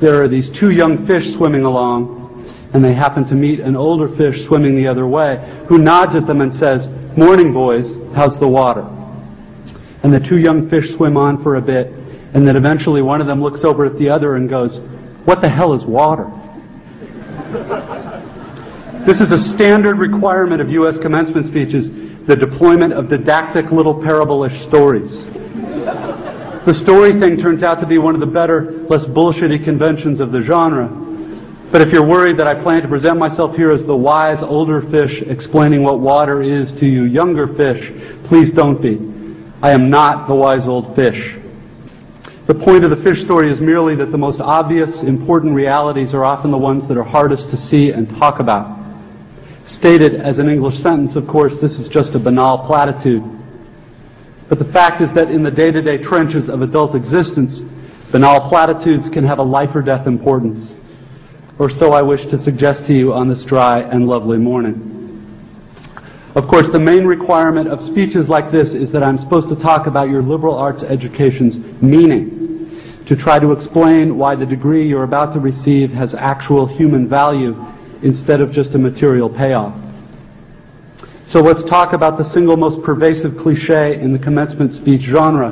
there are these two young fish swimming along, and they happen to meet an older fish swimming the other way, who nods at them and says, Morning, boys, how's the water? And the two young fish swim on for a bit, and then eventually one of them looks over at the other and goes, What the hell is water? This is a standard requirement of U.S. commencement speeches, the deployment of didactic little parable-ish stories. The story thing turns out to be one of the better, less bullshitty conventions of the genre. But if you're worried that I plan to present myself here as the wise older fish explaining what water is to you younger fish, please don't be. I am not the wise old fish. The point of the fish story is merely that the most obvious, important realities are often the ones that are hardest to see and talk about. Stated as an English sentence, of course, this is just a banal platitude. But the fact is that in the day-to-day trenches of adult existence, banal platitudes can have a life or death importance. Or so I wish to suggest to you on this dry and lovely morning. Of course, the main requirement of speeches like this is that I'm supposed to talk about your liberal arts education's meaning, to try to explain why the degree you're about to receive has actual human value instead of just a material payoff. So let's talk about the single most pervasive cliche in the commencement speech genre,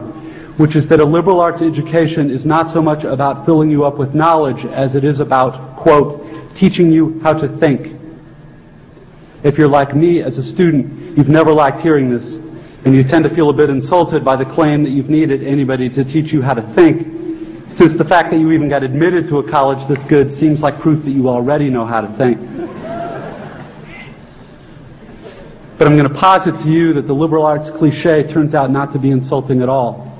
which is that a liberal arts education is not so much about filling you up with knowledge as it is about, quote, teaching you how to think. If you're like me as a student, you've never liked hearing this, and you tend to feel a bit insulted by the claim that you've needed anybody to teach you how to think, since the fact that you even got admitted to a college this good seems like proof that you already know how to think. But I'm going to posit to you that the liberal arts cliche turns out not to be insulting at all.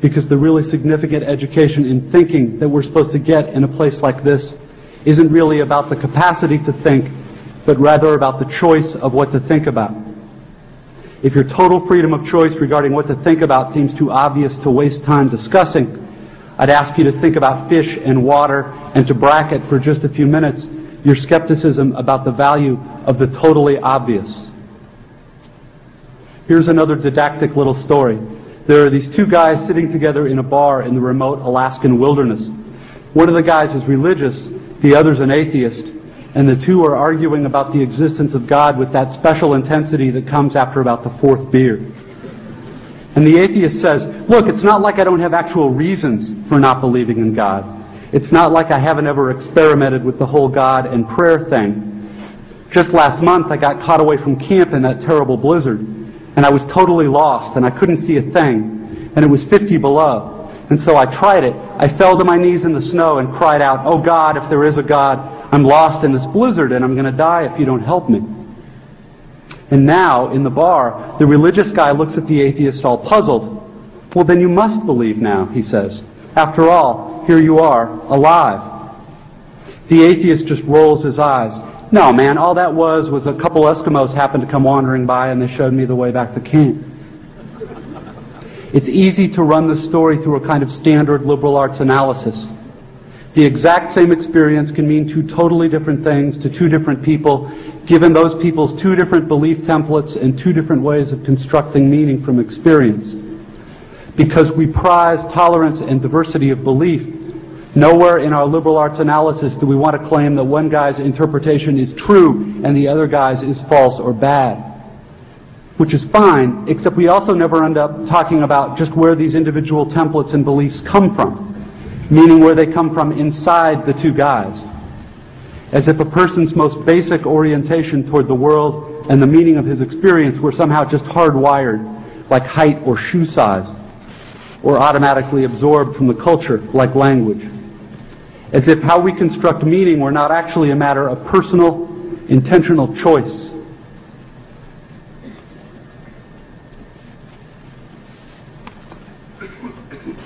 Because the really significant education in thinking that we're supposed to get in a place like this isn't really about the capacity to think, but rather about the choice of what to think about. If your total freedom of choice regarding what to think about seems too obvious to waste time discussing, I'd ask you to think about fish and water and to bracket for just a few minutes your skepticism about the value of the totally obvious. Here's another didactic little story. There are these two guys sitting together in a bar in the remote Alaskan wilderness. One of the guys is religious, the other's an atheist, and the two are arguing about the existence of God with that special intensity that comes after about the fourth beer. And the atheist says, look, it's not like I don't have actual reasons for not believing in God. It's not like I haven't ever experimented with the whole God and prayer thing. Just last month, I got caught away from camp in that terrible blizzard, and I was totally lost, and I couldn't see a thing, and it was 50 below. And so I tried it. I fell to my knees in the snow and cried out, Oh God, if there is a God, I'm lost in this blizzard, and I'm going to die if you don't help me. And now, in the bar, the religious guy looks at the atheist all puzzled. Well, then you must believe now, he says. After all, here you are, alive. The atheist just rolls his eyes. No, man, all that was was a couple Eskimos happened to come wandering by and they showed me the way back to camp. It's easy to run the story through a kind of standard liberal arts analysis. The exact same experience can mean two totally different things to two different people, given those people's two different belief templates and two different ways of constructing meaning from experience. Because we prize tolerance and diversity of belief, nowhere in our liberal arts analysis do we want to claim that one guy's interpretation is true and the other guy's is false or bad. Which is fine, except we also never end up talking about just where these individual templates and beliefs come from meaning where they come from inside the two guys. As if a person's most basic orientation toward the world and the meaning of his experience were somehow just hardwired, like height or shoe size, or automatically absorbed from the culture, like language. As if how we construct meaning were not actually a matter of personal, intentional choice.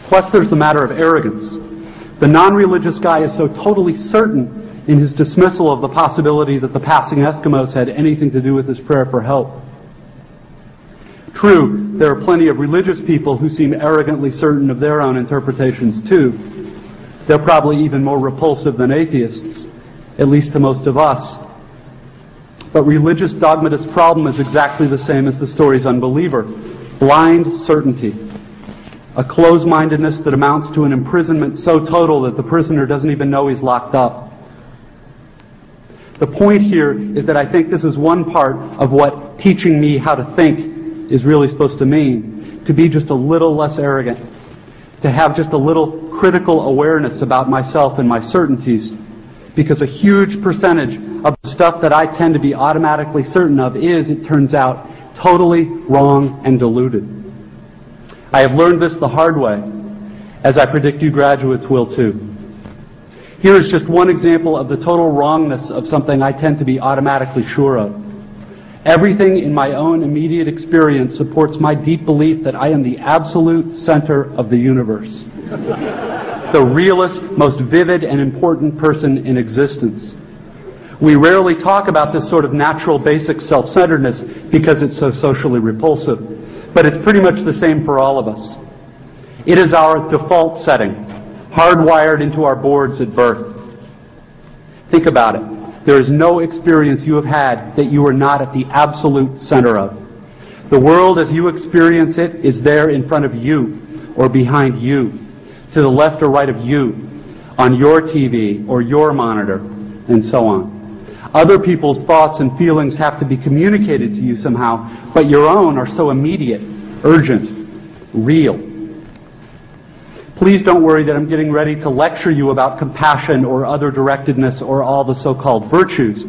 Plus, there's the matter of arrogance. The non-religious guy is so totally certain in his dismissal of the possibility that the passing Eskimos had anything to do with his prayer for help. True, there are plenty of religious people who seem arrogantly certain of their own interpretations too. They're probably even more repulsive than atheists, at least to most of us. But religious dogmatist problem is exactly the same as the story's unbeliever. Blind certainty. a close-mindedness that amounts to an imprisonment so total that the prisoner doesn't even know he's locked up. The point here is that I think this is one part of what teaching me how to think is really supposed to mean. To be just a little less arrogant. To have just a little critical awareness about myself and my certainties. Because a huge percentage of the stuff that I tend to be automatically certain of is, it turns out, totally wrong and deluded. I have learned this the hard way, as I predict you graduates will too. Here is just one example of the total wrongness of something I tend to be automatically sure of. Everything in my own immediate experience supports my deep belief that I am the absolute center of the universe. the realest, most vivid, and important person in existence. We rarely talk about this sort of natural basic self-centeredness because it's so socially repulsive but it's pretty much the same for all of us. It is our default setting, hardwired into our boards at birth. Think about it. There is no experience you have had that you are not at the absolute center of. The world as you experience it is there in front of you or behind you, to the left or right of you, on your TV or your monitor, and so on. Other people's thoughts and feelings have to be communicated to you somehow, but your own are so immediate, urgent, real. Please don't worry that I'm getting ready to lecture you about compassion or other directedness or all the so-called virtues.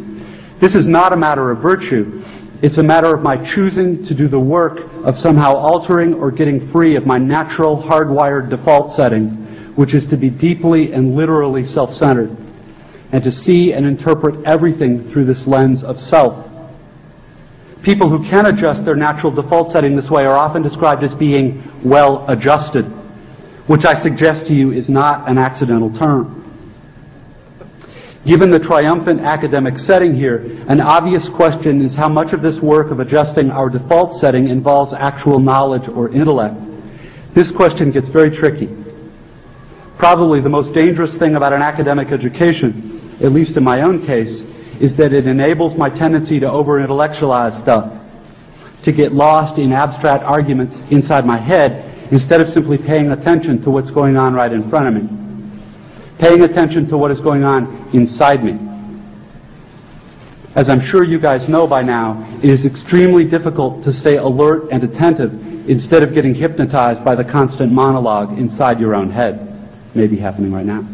This is not a matter of virtue. It's a matter of my choosing to do the work of somehow altering or getting free of my natural hardwired default setting, which is to be deeply and literally self-centered and to see and interpret everything through this lens of self. People who can adjust their natural default setting this way are often described as being well adjusted, which I suggest to you is not an accidental term. Given the triumphant academic setting here, an obvious question is how much of this work of adjusting our default setting involves actual knowledge or intellect. This question gets very tricky. Probably the most dangerous thing about an academic education at least in my own case, is that it enables my tendency to over-intellectualize stuff, to get lost in abstract arguments inside my head instead of simply paying attention to what's going on right in front of me. Paying attention to what is going on inside me. As I'm sure you guys know by now, it is extremely difficult to stay alert and attentive instead of getting hypnotized by the constant monologue inside your own head. Maybe happening right now.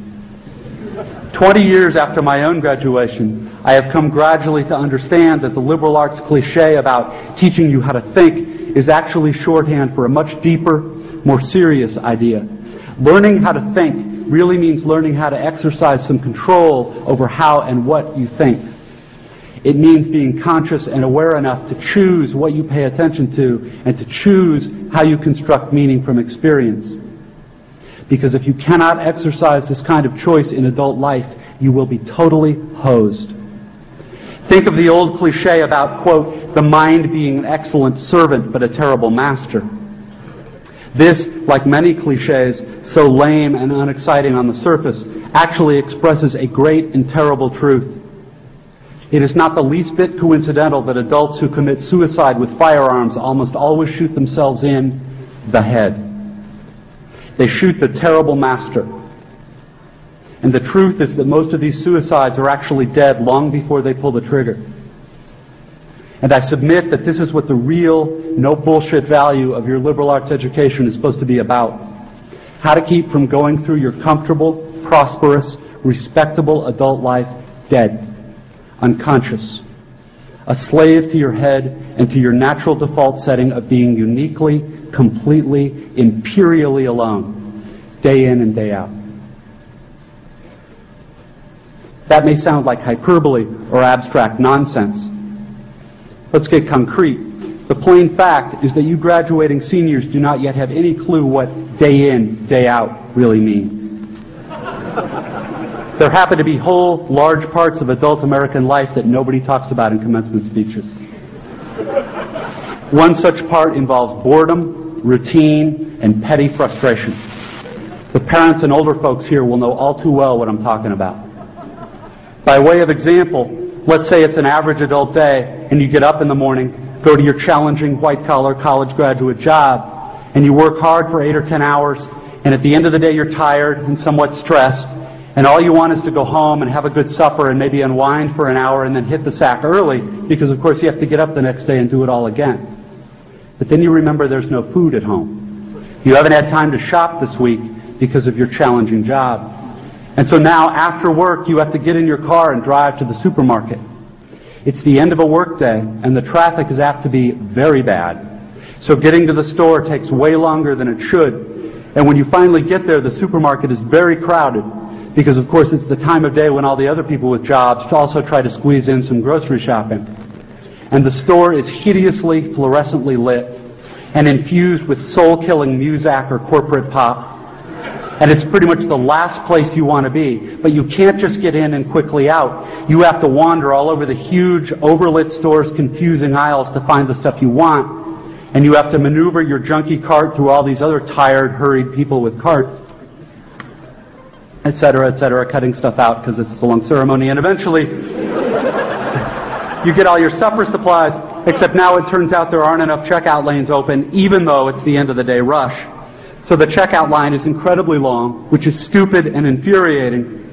Twenty years after my own graduation, I have come gradually to understand that the liberal arts cliche about teaching you how to think is actually shorthand for a much deeper, more serious idea. Learning how to think really means learning how to exercise some control over how and what you think. It means being conscious and aware enough to choose what you pay attention to and to choose how you construct meaning from experience. Because if you cannot exercise this kind of choice in adult life, you will be totally hosed. Think of the old cliche about, quote, the mind being an excellent servant but a terrible master. This, like many cliches, so lame and unexciting on the surface, actually expresses a great and terrible truth. It is not the least bit coincidental that adults who commit suicide with firearms almost always shoot themselves in the head. They shoot the terrible master. And the truth is that most of these suicides are actually dead long before they pull the trigger. And I submit that this is what the real, no bullshit value of your liberal arts education is supposed to be about. How to keep from going through your comfortable, prosperous, respectable adult life dead, unconscious, a slave to your head and to your natural default setting of being uniquely completely, imperially alone, day in and day out. That may sound like hyperbole or abstract nonsense. Let's get concrete. The plain fact is that you graduating seniors do not yet have any clue what day in, day out really means. there happen to be whole, large parts of adult American life that nobody talks about in commencement speeches. One such part involves boredom, routine, and petty frustration. The parents and older folks here will know all too well what I'm talking about. By way of example, let's say it's an average adult day and you get up in the morning, go to your challenging white collar college graduate job, and you work hard for eight or ten hours, and at the end of the day you're tired and somewhat stressed, and all you want is to go home and have a good supper and maybe unwind for an hour and then hit the sack early, because of course you have to get up the next day and do it all again. But then you remember there's no food at home. You haven't had time to shop this week because of your challenging job. And so now, after work, you have to get in your car and drive to the supermarket. It's the end of a workday, and the traffic is apt to be very bad. So getting to the store takes way longer than it should. And when you finally get there, the supermarket is very crowded because, of course, it's the time of day when all the other people with jobs also try to squeeze in some grocery shopping. And the store is hideously fluorescently lit and infused with soul-killing Muzak or corporate pop. And it's pretty much the last place you want to be. But you can't just get in and quickly out. You have to wander all over the huge, overlit store's confusing aisles to find the stuff you want. And you have to maneuver your junky cart through all these other tired, hurried people with carts, etc., etc., cutting stuff out because it's a long ceremony. And eventually, you get all your supper supplies, except now it turns out there aren't enough checkout lanes open, even though it's the end of the day rush. So the checkout line is incredibly long, which is stupid and infuriating.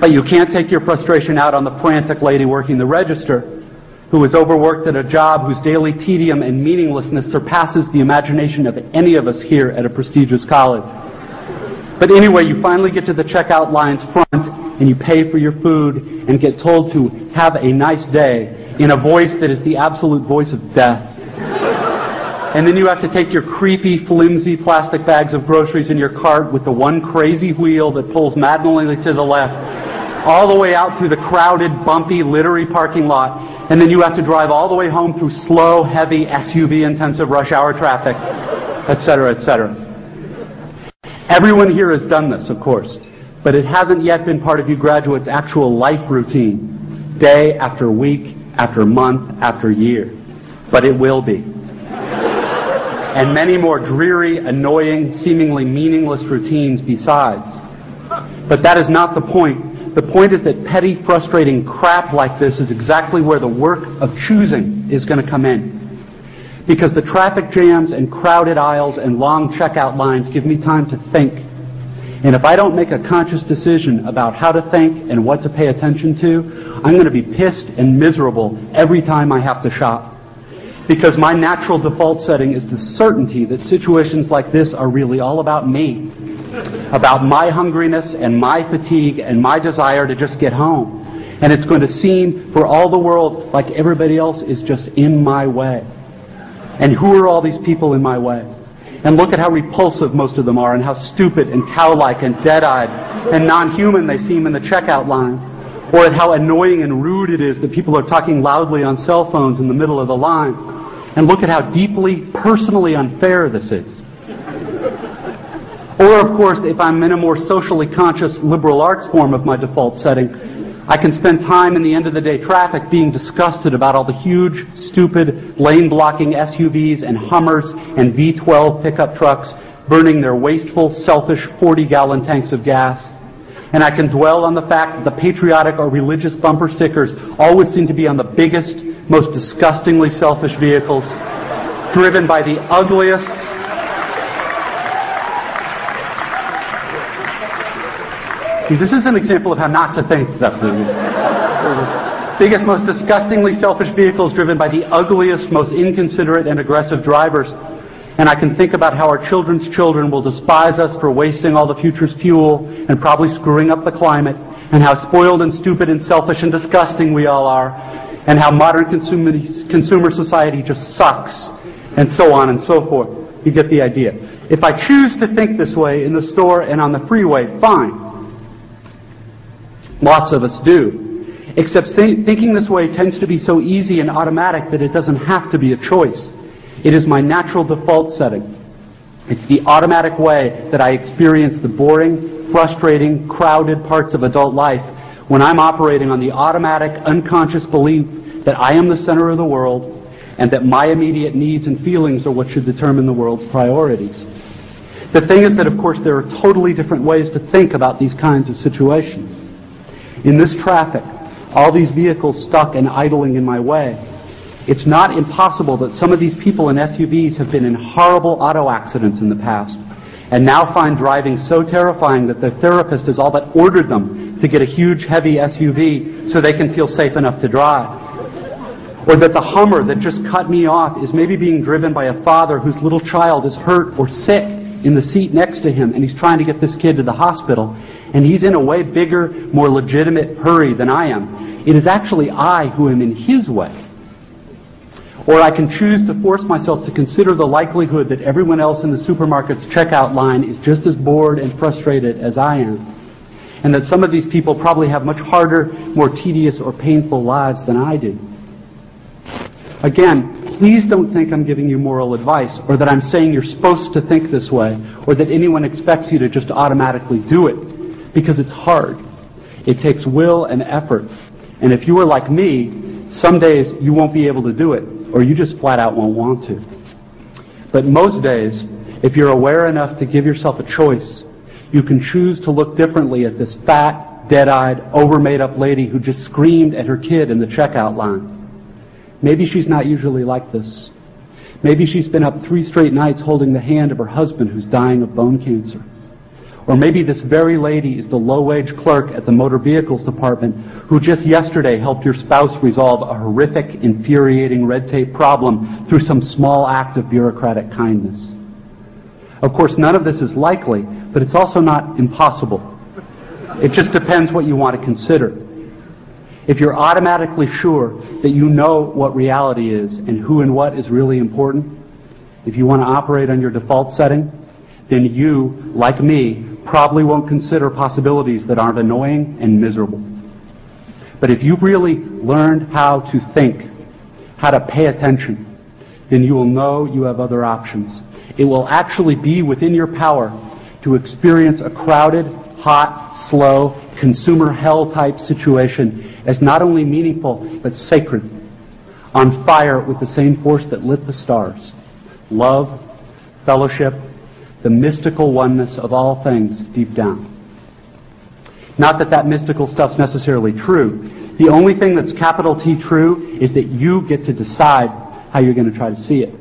But you can't take your frustration out on the frantic lady working the register, who is overworked at a job whose daily tedium and meaninglessness surpasses the imagination of any of us here at a prestigious college. But anyway, you finally get to the checkout line's front and you pay for your food and get told to have a nice day in a voice that is the absolute voice of death. And then you have to take your creepy, flimsy plastic bags of groceries in your cart with the one crazy wheel that pulls maddeningly to the left, all the way out through the crowded, bumpy, littery parking lot. And then you have to drive all the way home through slow, heavy, SUV-intensive rush hour traffic, etc., etc. Everyone here has done this, of course, but it hasn't yet been part of you graduates' actual life routine, day after week, after month, after year. But it will be and many more dreary, annoying, seemingly meaningless routines besides. But that is not the point. The point is that petty, frustrating crap like this is exactly where the work of choosing is going to come in. Because the traffic jams and crowded aisles and long checkout lines give me time to think. And if I don't make a conscious decision about how to think and what to pay attention to, I'm going to be pissed and miserable every time I have to shop because my natural default setting is the certainty that situations like this are really all about me, about my hungriness and my fatigue and my desire to just get home. And it's going to seem for all the world like everybody else is just in my way. And who are all these people in my way? And look at how repulsive most of them are and how stupid and cow-like and dead-eyed and non-human they seem in the checkout line. Or at how annoying and rude it is that people are talking loudly on cell phones in the middle of the line. And look at how deeply personally unfair this is. Or, of course, if I'm in a more socially conscious liberal arts form of my default setting, I can spend time in the end of the day traffic being disgusted about all the huge, stupid, lane blocking SUVs and Hummers and V12 pickup trucks burning their wasteful, selfish 40 gallon tanks of gas. And I can dwell on the fact that the patriotic or religious bumper stickers always seem to be on the biggest, most disgustingly selfish vehicles, driven by the ugliest, See, this is an example of how not to think. biggest, most disgustingly selfish vehicles driven by the ugliest, most inconsiderate and aggressive drivers. And I can think about how our children's children will despise us for wasting all the future's fuel and probably screwing up the climate, and how spoiled and stupid and selfish and disgusting we all are, and how modern consumer, consumer society just sucks, and so on and so forth. You get the idea. If I choose to think this way in the store and on the freeway, fine. Lots of us do. Except thinking this way tends to be so easy and automatic that it doesn't have to be a choice. It is my natural default setting. It's the automatic way that I experience the boring, frustrating, crowded parts of adult life when I'm operating on the automatic, unconscious belief that I am the center of the world and that my immediate needs and feelings are what should determine the world's priorities. The thing is that, of course, there are totally different ways to think about these kinds of situations. In this traffic, all these vehicles stuck and idling in my way, It's not impossible that some of these people in SUVs have been in horrible auto accidents in the past and now find driving so terrifying that their therapist has all but ordered them to get a huge, heavy SUV so they can feel safe enough to drive. Or that the Hummer that just cut me off is maybe being driven by a father whose little child is hurt or sick in the seat next to him and he's trying to get this kid to the hospital and he's in a way bigger, more legitimate hurry than I am. It is actually I who am in his way. Or I can choose to force myself to consider the likelihood that everyone else in the supermarket's checkout line is just as bored and frustrated as I am. And that some of these people probably have much harder, more tedious or painful lives than I do. Again, please don't think I'm giving you moral advice or that I'm saying you're supposed to think this way or that anyone expects you to just automatically do it because it's hard. It takes will and effort. And if you are like me, some days you won't be able to do it or you just flat out won't want to. But most days, if you're aware enough to give yourself a choice, you can choose to look differently at this fat, dead-eyed, over-made up lady who just screamed at her kid in the checkout line. Maybe she's not usually like this. Maybe she's been up three straight nights holding the hand of her husband who's dying of bone cancer. Or maybe this very lady is the low-wage clerk at the motor vehicles department who just yesterday helped your spouse resolve a horrific, infuriating red tape problem through some small act of bureaucratic kindness. Of course, none of this is likely, but it's also not impossible. It just depends what you want to consider. If you're automatically sure that you know what reality is and who and what is really important, if you want to operate on your default setting, then you, like me, probably won't consider possibilities that aren't annoying and miserable. But if you've really learned how to think, how to pay attention, then you will know you have other options. It will actually be within your power to experience a crowded, hot, slow, consumer hell type situation as not only meaningful, but sacred. On fire with the same force that lit the stars. Love, fellowship, the mystical oneness of all things deep down. Not that that mystical stuff's necessarily true. The only thing that's capital T true is that you get to decide how you're going to try to see it.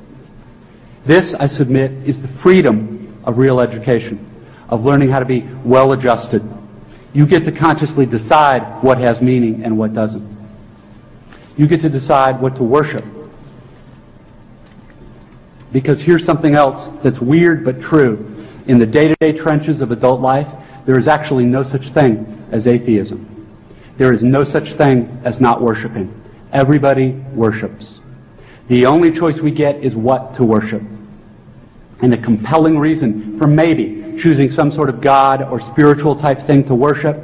This, I submit, is the freedom of real education, of learning how to be well adjusted. You get to consciously decide what has meaning and what doesn't. You get to decide what to worship because here's something else that's weird but true. In the day-to-day trenches of adult life, there is actually no such thing as atheism. There is no such thing as not worshiping. Everybody worships. The only choice we get is what to worship. And a compelling reason for maybe choosing some sort of God or spiritual type thing to worship,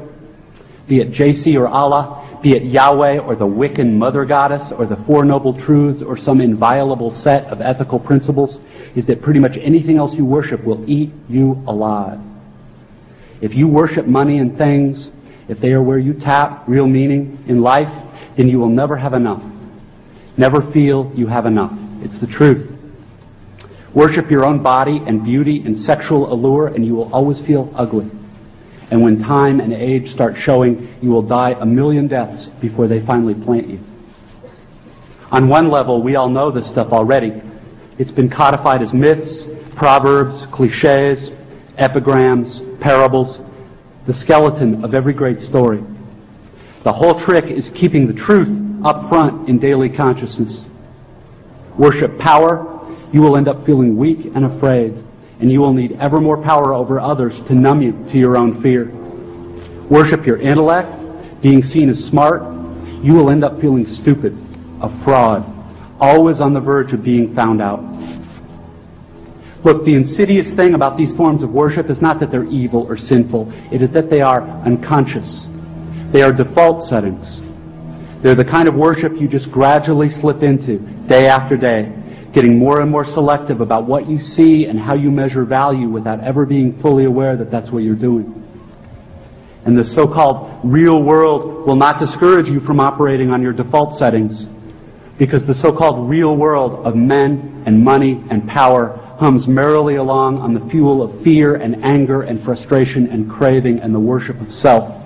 be it JC or Allah, be it Yahweh or the Wiccan mother goddess or the Four Noble Truths or some inviolable set of ethical principles, is that pretty much anything else you worship will eat you alive. If you worship money and things, if they are where you tap real meaning in life, then you will never have enough. Never feel you have enough. It's the truth. Worship your own body and beauty and sexual allure and you will always feel ugly. And when time and age start showing, you will die a million deaths before they finally plant you. On one level, we all know this stuff already. It's been codified as myths, proverbs, cliches, epigrams, parables, the skeleton of every great story. The whole trick is keeping the truth up front in daily consciousness. Worship power, you will end up feeling weak and afraid and you will need ever more power over others to numb you to your own fear. Worship your intellect, being seen as smart, you will end up feeling stupid, a fraud, always on the verge of being found out. Look, the insidious thing about these forms of worship is not that they're evil or sinful. It is that they are unconscious. They are default settings. They're the kind of worship you just gradually slip into day after day getting more and more selective about what you see and how you measure value without ever being fully aware that that's what you're doing. And the so-called real world will not discourage you from operating on your default settings because the so-called real world of men and money and power hums merrily along on the fuel of fear and anger and frustration and craving and the worship of self.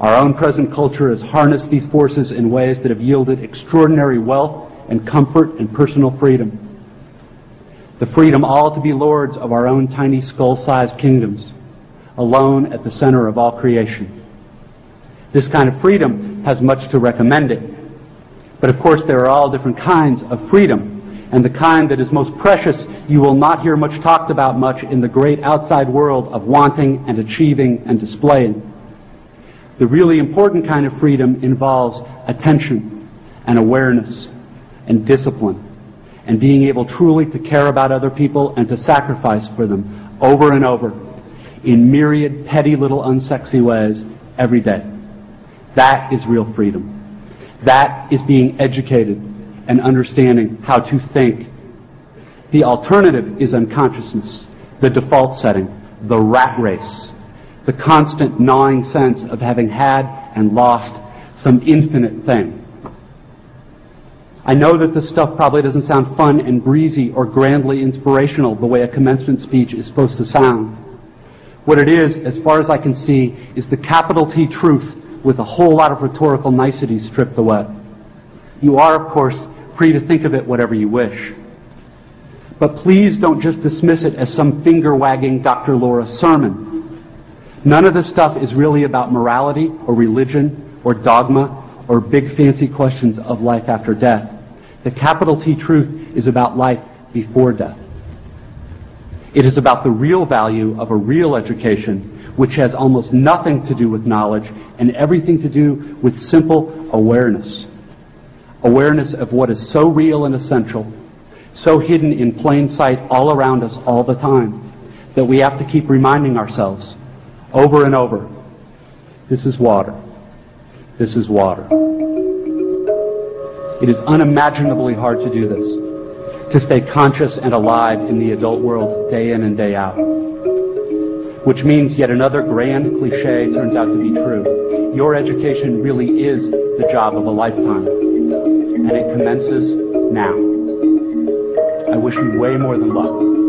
Our own present culture has harnessed these forces in ways that have yielded extraordinary wealth and comfort and personal freedom. The freedom all to be lords of our own tiny skull-sized kingdoms, alone at the center of all creation. This kind of freedom has much to recommend it. But of course there are all different kinds of freedom. And the kind that is most precious you will not hear much talked about much in the great outside world of wanting and achieving and displaying. The really important kind of freedom involves attention and awareness and discipline and being able truly to care about other people and to sacrifice for them over and over in myriad petty little unsexy ways every day. That is real freedom. That is being educated and understanding how to think. The alternative is unconsciousness, the default setting, the rat race, the constant gnawing sense of having had and lost some infinite thing. I know that this stuff probably doesn't sound fun and breezy or grandly inspirational the way a commencement speech is supposed to sound. What it is, as far as I can see, is the capital T truth with a whole lot of rhetorical niceties stripped away. You are, of course, free to think of it whatever you wish. But please don't just dismiss it as some finger-wagging Dr. Laura sermon. None of this stuff is really about morality or religion or dogma or big fancy questions of life after death. The capital T truth is about life before death. It is about the real value of a real education, which has almost nothing to do with knowledge and everything to do with simple awareness. Awareness of what is so real and essential, so hidden in plain sight all around us all the time, that we have to keep reminding ourselves over and over, this is water. This is water. It is unimaginably hard to do this, to stay conscious and alive in the adult world day in and day out. Which means yet another grand cliche turns out to be true. Your education really is the job of a lifetime. And it commences now. I wish you way more than luck.